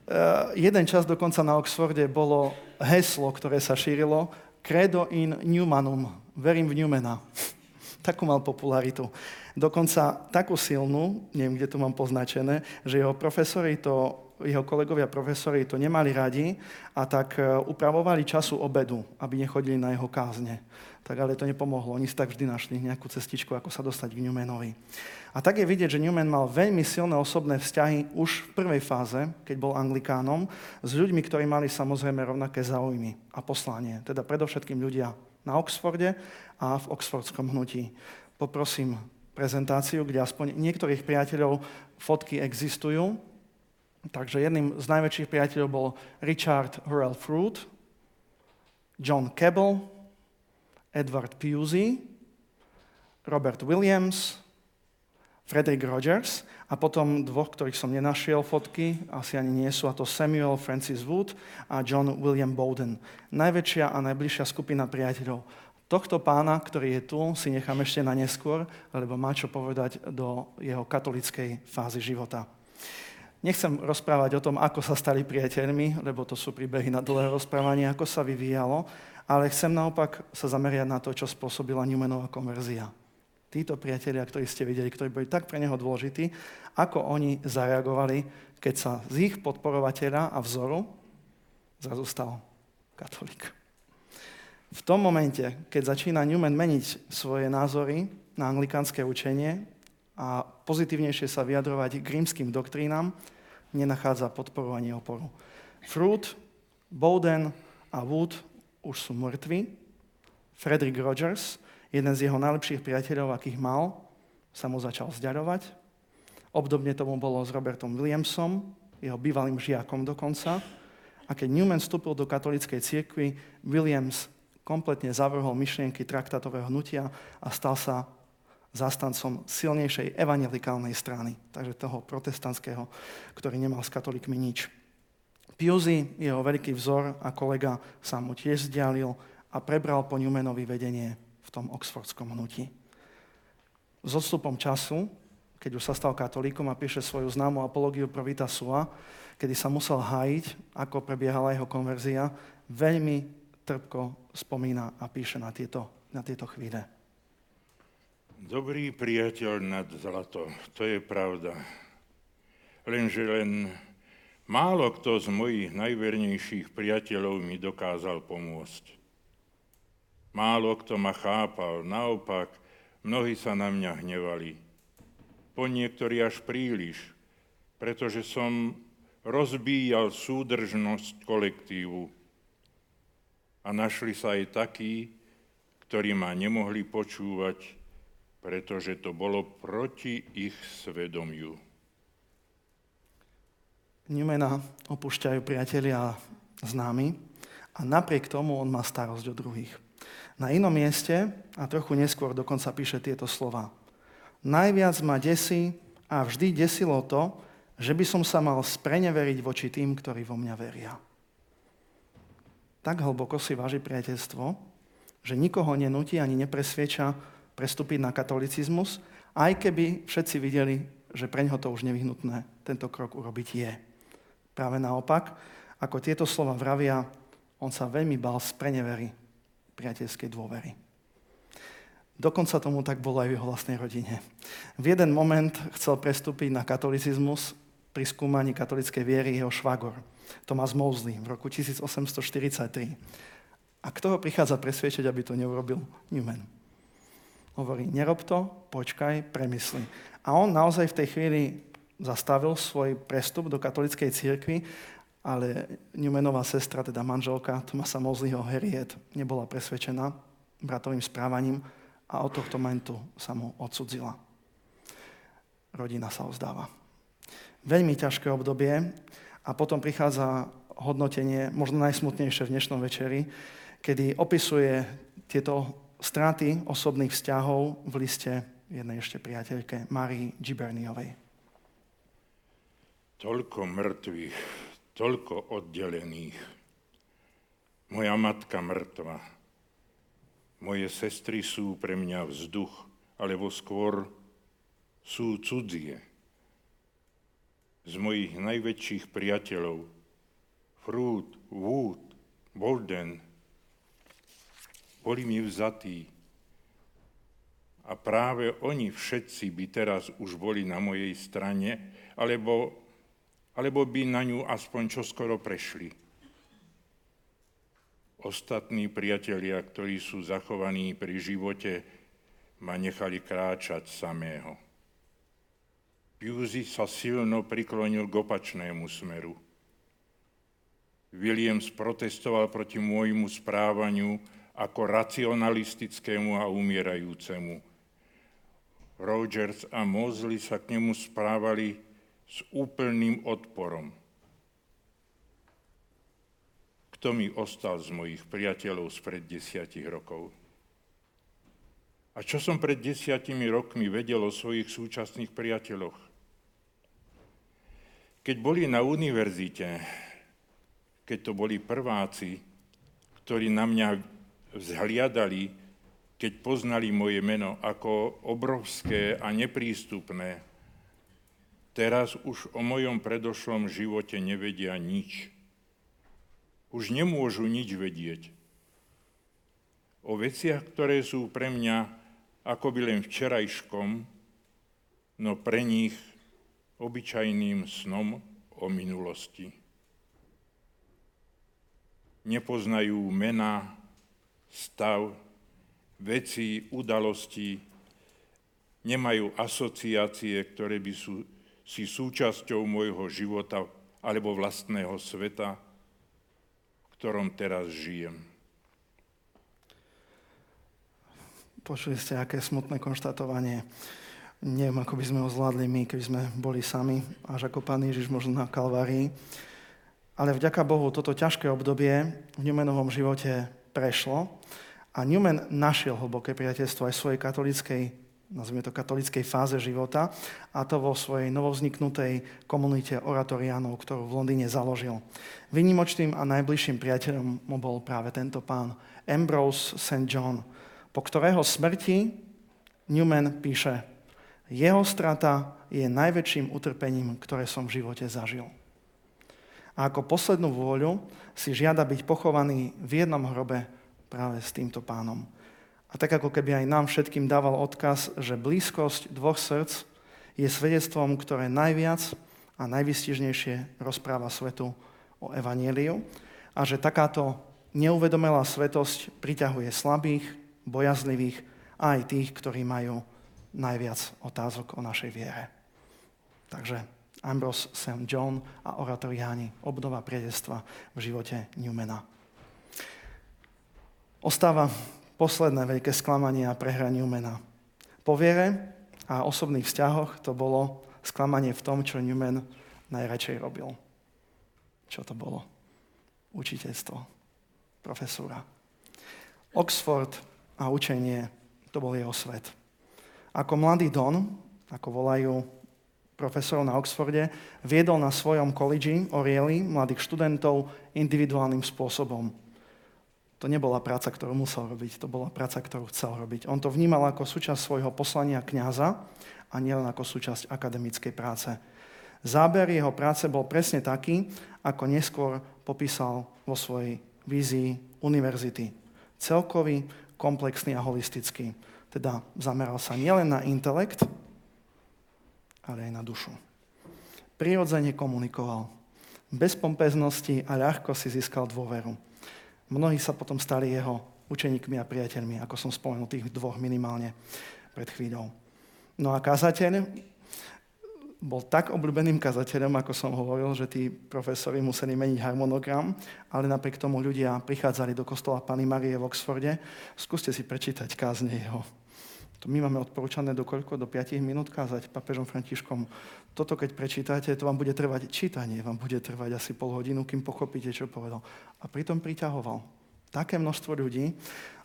Eh, jeden čas dokonca na Oxforde bolo heslo, ktoré sa šírilo Credo in Newmanum. Verím v Newmana. (laughs) Takú mal popularitu. Dokonca takú silnú, neviem, kde to mám poznačené, že jeho profesori to jeho kolegovia profesori to nemali radi a tak eh, upravovali času obedu, aby nechodili na jeho kázne. Tak ale to nepomohlo. Oni si tak vždy našli nejakú cestičku, ako sa dostať k Newmanovi. A tak je vidieť, že Newman mal veľmi silné osobné vzťahy už v prvej fáze, keď bol anglikánom, s ľuďmi, ktorí mali samozrejme rovnaké záujmy a poslanie. Teda predovšetkým ľudia na Oxforde a v Oxfordskom hnutí. Poprosím prezentáciu, kde aspoň niektorých priateľov fotky existujú. Takže jedným z najväčších priateľov bol Richard Hurrell Fruit, John Cabell, Edward Pusey, Robert Williams, Frederick Rogers a potom dvoch, ktorých som nenašiel fotky, asi ani nie sú, a to Samuel Francis Wood a John William Bowden. Najväčšia a najbližšia skupina priateľov. Tohto pána, ktorý je tu, si nechám ešte na neskôr, lebo má čo povedať do jeho katolickej fázy života. Nechcem rozprávať o tom, ako sa stali priateľmi, lebo to sú príbehy na dlhé rozprávanie, ako sa vyvíjalo, ale chcem naopak sa zameriať na to, čo spôsobila Newmanová konverzia títo priatelia, ktorí ste videli, ktorí boli tak pre neho dôležití, ako oni zareagovali, keď sa z ich podporovateľa a vzoru zrazu stal katolík. V tom momente, keď začína Newman meniť svoje názory na anglikánske učenie a pozitívnejšie sa vyjadrovať k rímským doktrínám, nenachádza podporu ani oporu. Fruit, Bowden a Wood už sú mŕtvi. Frederick Rogers jeden z jeho najlepších priateľov, akých mal, sa mu začal vzdiarovať. Obdobne tomu bolo s Robertom Williamsom, jeho bývalým žiakom dokonca. A keď Newman vstúpil do katolíckej cirkvi, Williams kompletne zavrhol myšlienky traktátového hnutia a stal sa zastancom silnejšej evangelikálnej strany, takže toho protestantského, ktorý nemal s katolíkmi nič. Piuzy, jeho veľký vzor a kolega, sa mu tiež vzdialil a prebral po Newmanovi vedenie tom oxfordskom hnutí. S odstupom času, keď už sa stal katolíkom a píše svoju známu apológiu pro Vita Sua, kedy sa musel hájiť, ako prebiehala jeho konverzia, veľmi trpko spomína a píše na tieto, na tieto chvíle. Dobrý priateľ nad zlato, to je pravda. lenže len málo kto z mojich najvernejších priateľov mi dokázal pomôcť. Málo kto ma chápal, naopak, mnohí sa na mňa hnevali. Po niektorí až príliš, pretože som rozbíjal súdržnosť kolektívu. A našli sa aj takí, ktorí ma nemohli počúvať, pretože to bolo proti ich svedomiu. Newmana opúšťajú priatelia a známi a napriek tomu on má starosť o druhých. Na inom mieste a trochu neskôr dokonca píše tieto slova. Najviac ma desí a vždy desilo to, že by som sa mal spreneveriť voči tým, ktorí vo mňa veria. Tak hlboko si váži priateľstvo, že nikoho nenúti ani nepresvieča prestúpiť na katolicizmus, aj keby všetci videli, že pre ňoho to už nevyhnutné tento krok urobiť je. Práve naopak, ako tieto slova vravia, on sa veľmi bal z prenevery priateľskej dôvery. Dokonca tomu tak bolo aj v jeho vlastnej rodine. V jeden moment chcel prestúpiť na katolicizmus pri skúmaní katolickej viery jeho švagor, Thomas Mosley, v roku 1843. A kto ho prichádza presviečať, aby to neurobil? Newman. Hovorí, nerob to, počkaj, premysli. A on naozaj v tej chvíli zastavil svoj prestup do katolickej církvy, ale Newmanová sestra, teda manželka Tomasa Mosleyho Harriet, nebola presvedčená bratovým správaním a od tohto momentu sa mu odsudzila. Rodina sa ozdáva. Veľmi ťažké obdobie a potom prichádza hodnotenie, možno najsmutnejšie v dnešnom večeri, kedy opisuje tieto straty osobných vzťahov v liste jednej ešte priateľke, Marii Giberniovej. Toľko mŕtvych, toľko oddelených. Moja matka mŕtva. Moje sestry sú pre mňa vzduch, alebo skôr sú cudzie. Z mojich najväčších priateľov, Fruit, Wood, Bolden, boli mi vzatí. A práve oni všetci by teraz už boli na mojej strane, alebo alebo by na ňu aspoň čoskoro prešli. Ostatní priatelia, ktorí sú zachovaní pri živote, ma nechali kráčať samého. Piuzi sa silno priklonil k opačnému smeru. Williams protestoval proti môjmu správaniu ako racionalistickému a umierajúcemu. Rogers a Mosley sa k nemu správali s úplným odporom. Kto mi ostal z mojich priateľov spred desiatich rokov? A čo som pred desiatimi rokmi vedel o svojich súčasných priateľoch? Keď boli na univerzite, keď to boli prváci, ktorí na mňa vzhliadali, keď poznali moje meno ako obrovské a neprístupné, Teraz už o mojom predošlom živote nevedia nič. Už nemôžu nič vedieť. O veciach, ktoré sú pre mňa akoby len včerajškom, no pre nich obyčajným snom o minulosti. Nepoznajú mena, stav, veci, udalosti, nemajú asociácie, ktoré by sú si súčasťou môjho života alebo vlastného sveta, v ktorom teraz žijem. Počuli ste, aké smutné konštatovanie. Neviem, ako by sme ho zvládli my, keby sme boli sami, až ako Pán Ježiš možno na Kalvárii. Ale vďaka Bohu toto ťažké obdobie v Newmanovom živote prešlo a Newman našiel hlboké priateľstvo aj svojej katolíckej nazvime to katolickej fáze života, a to vo svojej novovzniknutej komunite oratoriánov, ktorú v Londýne založil. Vynimočným a najbližším priateľom mu bol práve tento pán Ambrose St. John, po ktorého smrti Newman píše, jeho strata je najväčším utrpením, ktoré som v živote zažil. A ako poslednú vôľu si žiada byť pochovaný v jednom hrobe práve s týmto pánom. A tak ako keby aj nám všetkým dával odkaz, že blízkosť dvoch srdc je svedectvom, ktoré najviac a najvystižnejšie rozpráva svetu o evanieliu a že takáto neuvedomelá svetosť priťahuje slabých, bojazlivých a aj tých, ktorí majú najviac otázok o našej viere. Takže Ambrose St. John a oratoriáni, obnova priedestva v živote Newmana. Ostáva posledné veľké sklamanie a prehra Newmana. Po viere a osobných vzťahoch to bolo sklamanie v tom, čo Newman najradšej robil. Čo to bolo? Učiteľstvo, profesúra. Oxford a učenie, to bol jeho svet. Ako mladý Don, ako volajú profesorov na Oxforde, viedol na svojom koledži Orieli mladých študentov individuálnym spôsobom. To nebola práca, ktorú musel robiť, to bola práca, ktorú chcel robiť. On to vnímal ako súčasť svojho poslania kňaza a nielen ako súčasť akademickej práce. Záber jeho práce bol presne taký, ako neskôr popísal vo svojej vízii univerzity. Celkový, komplexný a holistický. Teda zameral sa nielen na intelekt, ale aj na dušu. Prirodzene komunikoval. Bez pompeznosti a ľahko si získal dôveru. Mnohí sa potom stali jeho učeníkmi a priateľmi, ako som spomenul, tých dvoch minimálne pred chvíľou. No a kazateľ bol tak obľúbeným kazateľom, ako som hovoril, že tí profesori museli meniť harmonogram, ale napriek tomu ľudia prichádzali do kostola Pany Marie v Oxforde. Skúste si prečítať kázne jeho. To my máme odporúčané do koľko? Do 5 minút kázať papežom Františkom. Toto keď prečítate, to vám bude trvať čítanie, vám bude trvať asi pol hodinu, kým pochopíte, čo povedal. A pritom priťahoval také množstvo ľudí.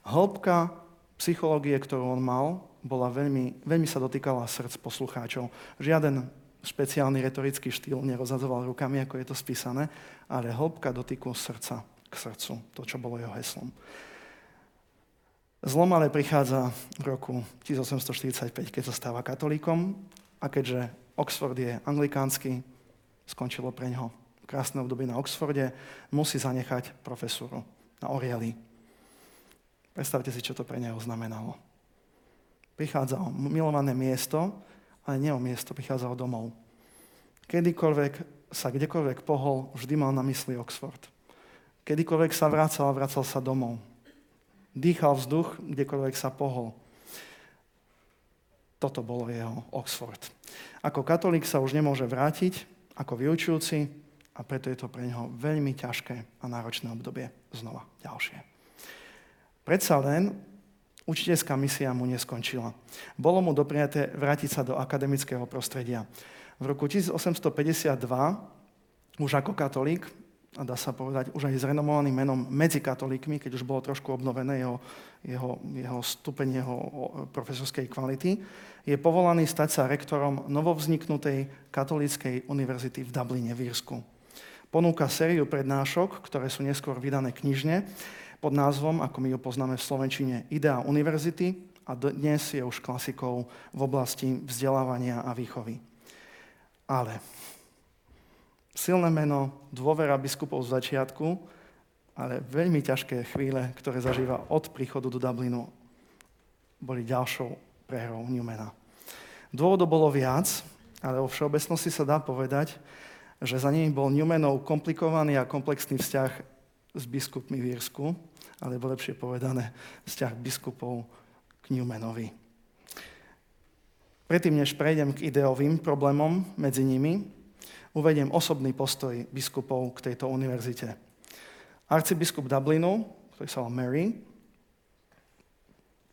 Hĺbka psychológie, ktorú on mal, bola veľmi, veľmi sa dotýkala srdc poslucháčov. Žiaden špeciálny retorický štýl nerozhadzoval rukami, ako je to spísané, ale hĺbka dotyku srdca k srdcu, to, čo bolo jeho heslom. Zlom ale prichádza v roku 1845, keď sa stáva katolíkom a keďže Oxford je anglikánsky, skončilo pre ňoho krásne obdobie na Oxforde, musí zanechať profesúru na Orieli. Predstavte si, čo to pre neho znamenalo. Prichádza o milované miesto, ale nie o miesto, prichádza o domov. Kedykoľvek sa kdekoľvek pohol, vždy mal na mysli Oxford. Kedykoľvek sa vracal, vracal sa domov dýchal vzduch, kdekoľvek sa pohol. Toto bolo jeho Oxford. Ako katolík sa už nemôže vrátiť ako vyučujúci a preto je to pre neho veľmi ťažké a náročné obdobie. Znova ďalšie. Predsa len učiteľská misia mu neskončila. Bolo mu dopriaté vrátiť sa do akademického prostredia. V roku 1852 už ako katolík a dá sa povedať už aj s renomovaným menom medzi katolíkmi, keď už bolo trošku obnovené jeho, jeho, jeho stupeň jeho profesorskej kvality, je povolaný stať sa rektorom novovzniknutej katolíckej univerzity v Dubline v Írsku. Ponúka sériu prednášok, ktoré sú neskôr vydané knižne pod názvom, ako my ju poznáme v Slovenčine, Idea univerzity a dnes je už klasikou v oblasti vzdelávania a výchovy. Ale silné meno, dôvera biskupov z začiatku, ale veľmi ťažké chvíle, ktoré zažíva od príchodu do Dublinu, boli ďalšou prehrou Newmana. Dôvodov bolo viac, ale vo všeobecnosti sa dá povedať, že za nimi bol Newmanov komplikovaný a komplexný vzťah s biskupmi v Írsku, alebo lepšie povedané, vzťah biskupov k Newmanovi. Predtým, než prejdem k ideovým problémom medzi nimi, uvediem osobný postoj biskupov k tejto univerzite. Arcibiskup Dublinu, ktorý sa volá Mary,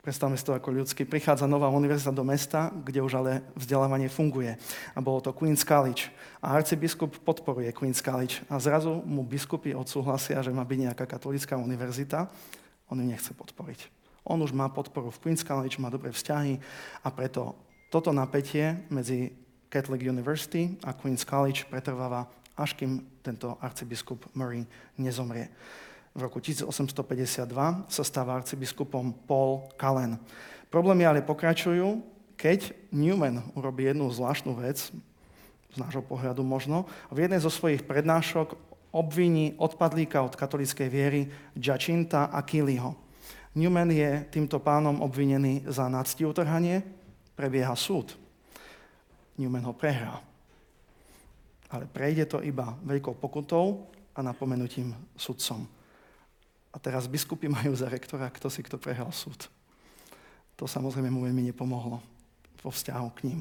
predstavme si to ako ľudský, prichádza nová univerzita do mesta, kde už ale vzdelávanie funguje. A bolo to Queen's College. A arcibiskup podporuje Queen's College. A zrazu mu biskupy odsúhlasia, že má byť nejaká katolická univerzita. On ju nechce podporiť. On už má podporu v Queen's College, má dobré vzťahy a preto toto napätie medzi Catholic University a Queen's College pretrváva, až kým tento arcibiskup Murray nezomrie. V roku 1852 sa stáva arcibiskupom Paul Cullen. Problémy ale pokračujú, keď Newman urobí jednu zvláštnu vec, z nášho pohľadu možno, v jednej zo svojich prednášok obviní odpadlíka od katolíckej viery Giacinta Achilliho. Newman je týmto pánom obvinený za nadsti utrhanie, prebieha súd. Newman ho prehral. Ale prejde to iba veľkou pokutou a napomenutím sudcom. A teraz biskupy majú za rektora, kto si kto prehral súd. To samozrejme mu veľmi nepomohlo vo vzťahu k ním.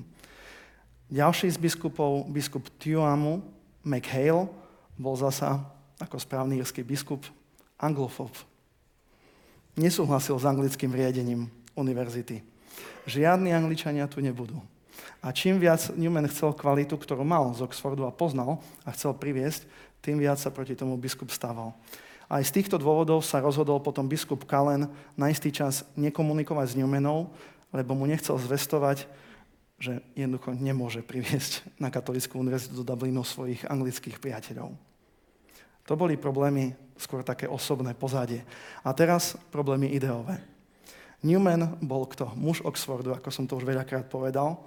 Ďalší z biskupov, biskup Tuamu, McHale, bol zasa ako správny írsky biskup anglofob. Nesúhlasil s anglickým riadením univerzity. Žiadni angličania tu nebudú. A čím viac Newman chcel kvalitu, ktorú mal z Oxfordu a poznal a chcel priviesť, tým viac sa proti tomu biskup stával. Aj z týchto dôvodov sa rozhodol potom biskup Kalen na istý čas nekomunikovať s Newmanom, lebo mu nechcel zvestovať, že jednoducho nemôže priviesť na Katolickú univerzitu do Dublinu svojich anglických priateľov. To boli problémy skôr také osobné pozadie. A teraz problémy ideové. Newman bol kto? Muž Oxfordu, ako som to už veľakrát povedal,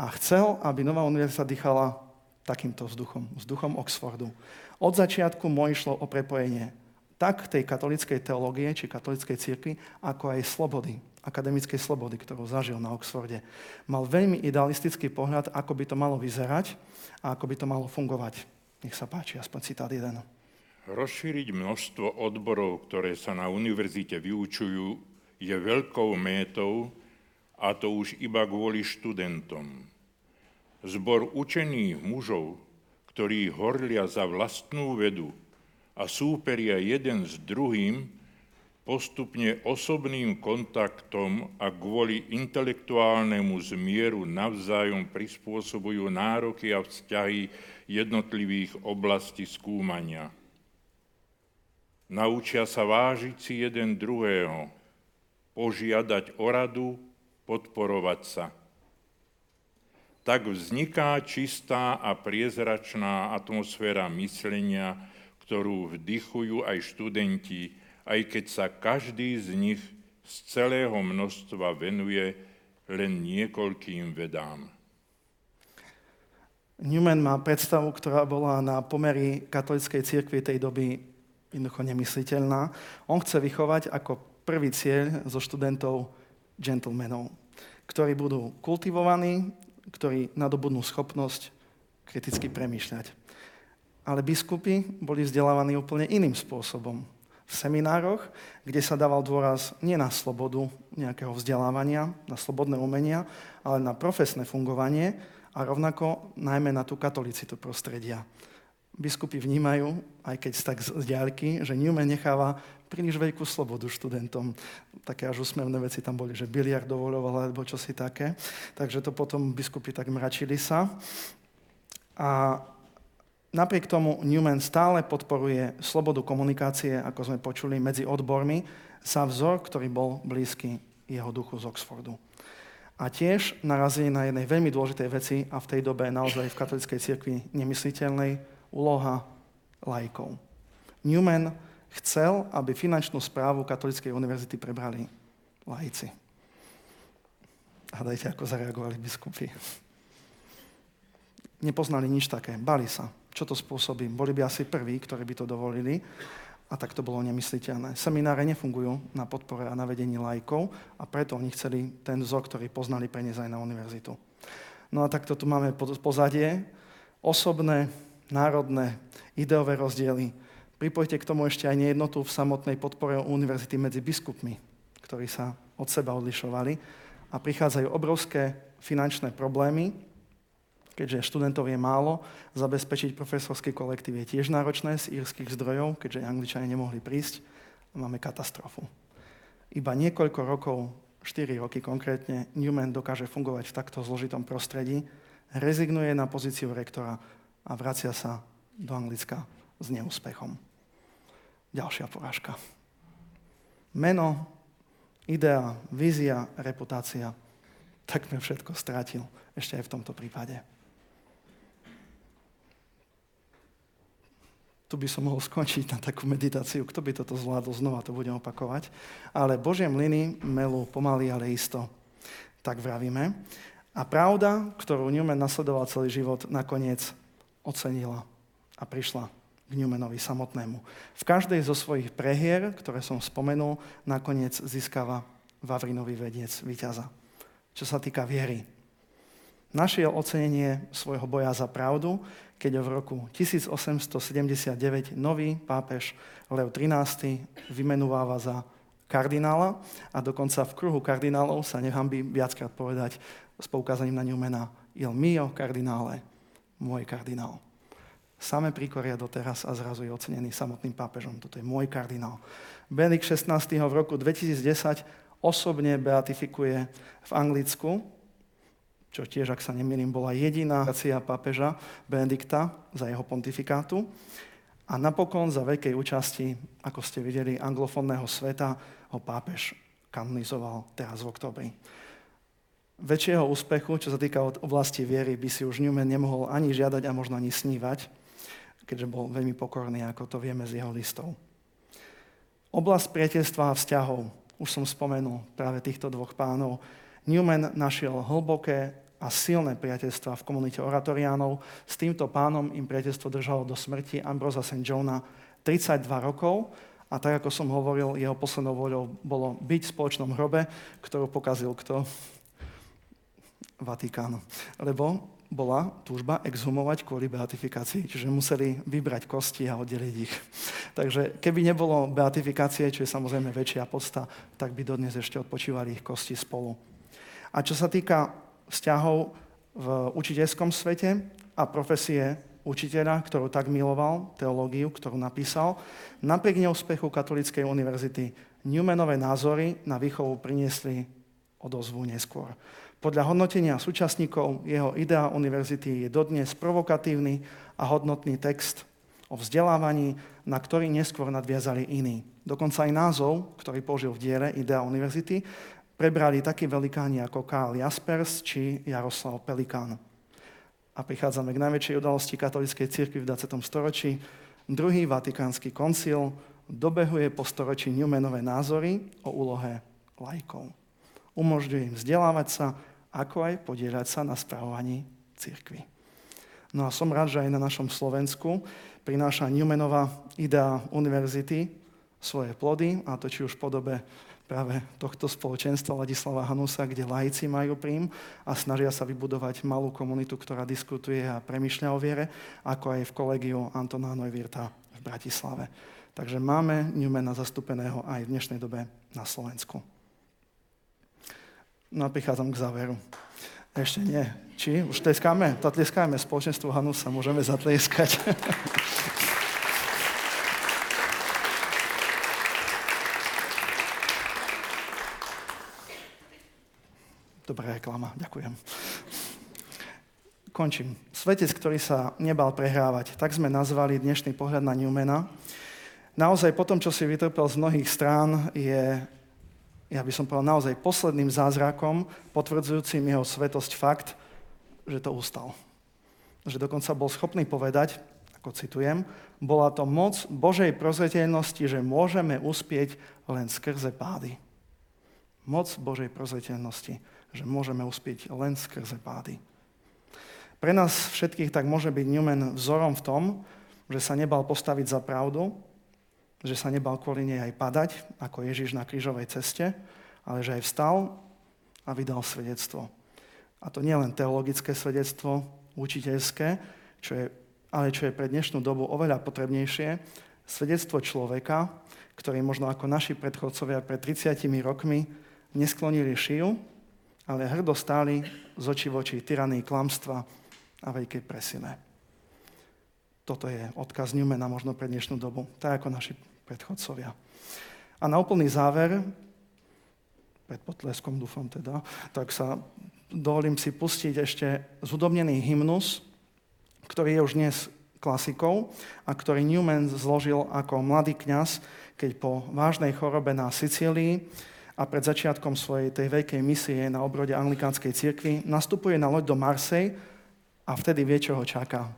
a chcel, aby Nová univerzita dýchala takýmto vzduchom, vzduchom Oxfordu. Od začiatku mu išlo o prepojenie tak tej katolickej teológie či katolickej cirkvi, ako aj slobody, akademickej slobody, ktorú zažil na Oxforde. Mal veľmi idealistický pohľad, ako by to malo vyzerať a ako by to malo fungovať. Nech sa páči, aspoň citát jeden. Rozšíriť množstvo odborov, ktoré sa na univerzite vyučujú, je veľkou métou, a to už iba kvôli študentom. Zbor učených mužov, ktorí horlia za vlastnú vedu a súperia jeden s druhým, postupne osobným kontaktom a kvôli intelektuálnemu zmieru navzájom prispôsobujú nároky a vzťahy jednotlivých oblastí skúmania. Naučia sa vážiť si jeden druhého, požiadať o radu, podporovať sa. Tak vzniká čistá a priezračná atmosféra myslenia, ktorú vdychujú aj študenti, aj keď sa každý z nich z celého množstva venuje len niekoľkým vedám. Newman má predstavu, ktorá bola na pomery katolickej cirkvi tej doby jednoducho nemysliteľná. On chce vychovať ako prvý cieľ zo študentov gentlemanov, ktorí budú kultivovaní, ktorí nadobudnú schopnosť kriticky premýšľať. Ale biskupy boli vzdelávaní úplne iným spôsobom. V seminároch, kde sa dával dôraz nie na slobodu nejakého vzdelávania, na slobodné umenia, ale na profesné fungovanie a rovnako najmä na tú katolicitu prostredia. Biskupy vnímajú, aj keď tak z diaľky, že Newman necháva príliš veľkú slobodu študentom. Také až úsmevné veci tam boli, že biliard dovoloval alebo čosi také. Takže to potom biskupy tak mračili sa. A Napriek tomu Newman stále podporuje slobodu komunikácie, ako sme počuli, medzi odbormi, sa vzor, ktorý bol blízky jeho duchu z Oxfordu. A tiež narazili na jednej veľmi dôležitej veci a v tej dobe naozaj v katolickej cirkvi nemysliteľnej úloha lajkov. Newman chcel, aby finančnú správu katolíckej univerzity prebrali lajci. Hádajte, ako zareagovali biskupy. Nepoznali nič také, bali sa čo to spôsobí. Boli by asi prví, ktorí by to dovolili a tak to bolo nemysliteľné. Semináre nefungujú na podpore a navedení lajkov a preto oni chceli ten vzor, ktorý poznali, preniesť aj na univerzitu. No a takto tu máme pozadie, osobné, národné, ideové rozdiely. Pripojte k tomu ešte aj nejednotu v samotnej podpore univerzity medzi biskupmi, ktorí sa od seba odlišovali a prichádzajú obrovské finančné problémy, keďže študentov je málo, zabezpečiť profesorský kolektív je tiež náročné z írskych zdrojov, keďže Angličania nemohli prísť a máme katastrofu. Iba niekoľko rokov, 4 roky konkrétne, Newman dokáže fungovať v takto zložitom prostredí, rezignuje na pozíciu rektora a vracia sa do Anglicka s neúspechom. Ďalšia porážka. Meno, idea, vízia, reputácia. Takmer všetko strátil ešte aj v tomto prípade. Tu by som mohol skončiť na takú meditáciu. Kto by toto zvládol? Znova to budem opakovať. Ale Božie mlyny melú pomaly, ale isto. Tak vravíme. A pravda, ktorú Newman nasledoval celý život, nakoniec ocenila a prišla k Newmanovi samotnému. V každej zo svojich prehier, ktoré som spomenul, nakoniec získava Vavrinový vediec víťaza. Čo sa týka viery. Našiel ocenenie svojho boja za pravdu, keď v roku 1879 nový pápež Leo XIII vymenováva za kardinála a dokonca v kruhu kardinálov sa nehambí viackrát povedať s poukázaním na Newmana Il mio kardinále, môj kardinál. Samé príkoria doteraz a zrazu je ocenený samotným pápežom. Toto je môj kardinál. Benedikt 16. v roku 2010 osobne beatifikuje v Anglicku čo tiež, ak sa nemýlim, bola jediná racia pápeža Benedikta za jeho pontifikátu. A napokon za veľkej účasti, ako ste videli, anglofónneho sveta ho pápež kanonizoval teraz v oktobri. Väčšieho úspechu, čo sa týka oblasti viery, by si už Newman nemohol ani žiadať a možno ani snívať, keďže bol veľmi pokorný, ako to vieme z jeho listov. Oblasť priateľstva a vzťahov, už som spomenul práve týchto dvoch pánov, Newman našiel hlboké a silné priateľstva v komunite oratoriánov. S týmto pánom im priateľstvo držalo do smrti Ambrosa St. Johna 32 rokov a tak, ako som hovoril, jeho poslednou voľou bolo byť v spoločnom hrobe, ktorú pokazil kto? Vatikán. Lebo bola túžba exhumovať kvôli beatifikácii, čiže museli vybrať kosti a oddeliť ich. Takže keby nebolo beatifikácie, čo je samozrejme väčšia podsta, tak by dodnes ešte odpočívali ich kosti spolu. A čo sa týka vzťahov v učiteľskom svete a profesie učiteľa, ktorú tak miloval, teológiu, ktorú napísal, napriek neúspechu Katolíckej univerzity Newmanové názory na výchovu priniesli odozvu neskôr. Podľa hodnotenia súčasníkov jeho idea univerzity je dodnes provokatívny a hodnotný text o vzdelávaní, na ktorý neskôr nadviazali iní. Dokonca aj názov, ktorý použil v diele Idea univerzity, prebrali takí velikáni ako Karl Jaspers či Jaroslav Pelikán. A prichádzame k najväčšej udalosti katolíckej cirkvi v 20. storočí. Druhý vatikánsky koncil dobehuje po storočí Newmanové názory o úlohe lajkov. Umožňuje im vzdelávať sa, ako aj podieľať sa na správovaní cirkvi. No a som rád, že aj na našom Slovensku prináša Newmanová idea univerzity svoje plody, a to či už v podobe práve tohto spoločenstva Ladislava Hanusa, kde laici majú príjm a snažia sa vybudovať malú komunitu, ktorá diskutuje a premyšľa o viere, ako aj v kolegiu Antona Neuwirta v Bratislave. Takže máme Newmana zastúpeného aj v dnešnej dobe na Slovensku. No a prichádzam k záveru. Ešte nie. Či? Už tleskáme? Tleskáme spoločenstvu Hanusa, môžeme zatlieskať. (laughs) Dobrá reklama, ďakujem. Končím. Svetec, ktorý sa nebal prehrávať, tak sme nazvali dnešný pohľad na Newmana. Naozaj po tom, čo si vytrpel z mnohých strán, je, ja by som povedal, naozaj posledným zázrakom, potvrdzujúcim jeho svetosť fakt, že to ustal. Že dokonca bol schopný povedať, ako citujem, bola to moc Božej prozreteľnosti, že môžeme uspieť len skrze pády. Moc Božej prozreteľnosti že môžeme uspieť len skrze pády. Pre nás všetkých tak môže byť Newman vzorom v tom, že sa nebal postaviť za pravdu, že sa nebal kvôli nej aj padať, ako Ježiš na krížovej ceste, ale že aj vstal a vydal svedectvo. A to nie len teologické svedectvo, učiteľské, čo je, ale čo je pre dnešnú dobu oveľa potrebnejšie, svedectvo človeka, ktorý možno ako naši predchodcovia pred 30 rokmi nesklonili šiju, ale hrdo stáli z očí v oči tyranii klamstva a veľkej presile. Toto je odkaz Newmana možno pre dnešnú dobu, tak ako naši predchodcovia. A na úplný záver, pred potleskom dúfam teda, tak sa dovolím si pustiť ešte zhudobnený hymnus, ktorý je už dnes klasikou a ktorý Newman zložil ako mladý kňaz, keď po vážnej chorobe na Sicílii a pred začiatkom svojej tej veľkej misie na obrode anglikánskej cirkvi nastupuje na loď do Marsej a vtedy vie, čo ho čaká.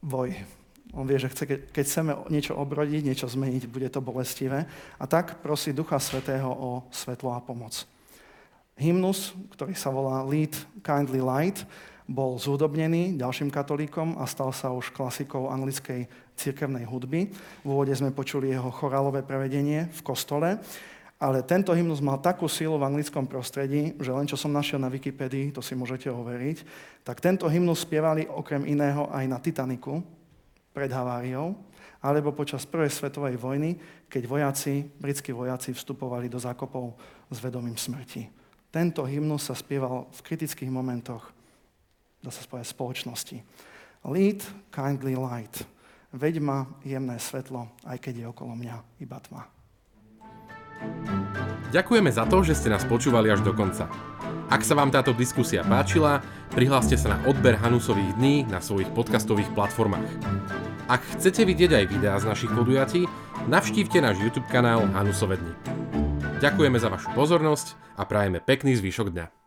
Boj. On vie, že chce, keď chceme niečo obrodiť, niečo zmeniť, bude to bolestivé. A tak prosí Ducha Svetého o svetlo a pomoc. Hymnus, ktorý sa volá Lead Kindly Light, bol zúdobnený ďalším katolíkom a stal sa už klasikou anglickej cirkevnej hudby. V úvode sme počuli jeho chorálové prevedenie v kostole Ale tento hymnus mal takú silu v anglickom prostredí, že len čo som našiel na Wikipedii, to si môžete overiť, tak tento hymnus spievali okrem iného aj na Titaniku pred haváriou, alebo počas prvej svetovej vojny, keď vojaci, britskí vojaci vstupovali do zákopov s vedomím smrti. Tento hymnus sa spieval v kritických momentoch, dá sa spovedať, spoločnosti. Lead, kindly light. Veď ma jemné svetlo, aj keď je okolo mňa iba tma. Ďakujeme za to, že ste nás počúvali až do konca. Ak sa vám táto diskusia páčila, prihláste sa na odber Hanusových dní na svojich podcastových platformách. Ak chcete vidieť aj videá z našich podujatí, navštívte náš YouTube kanál Hanusové dni. Ďakujeme za vašu pozornosť a prajeme pekný zvyšok dňa.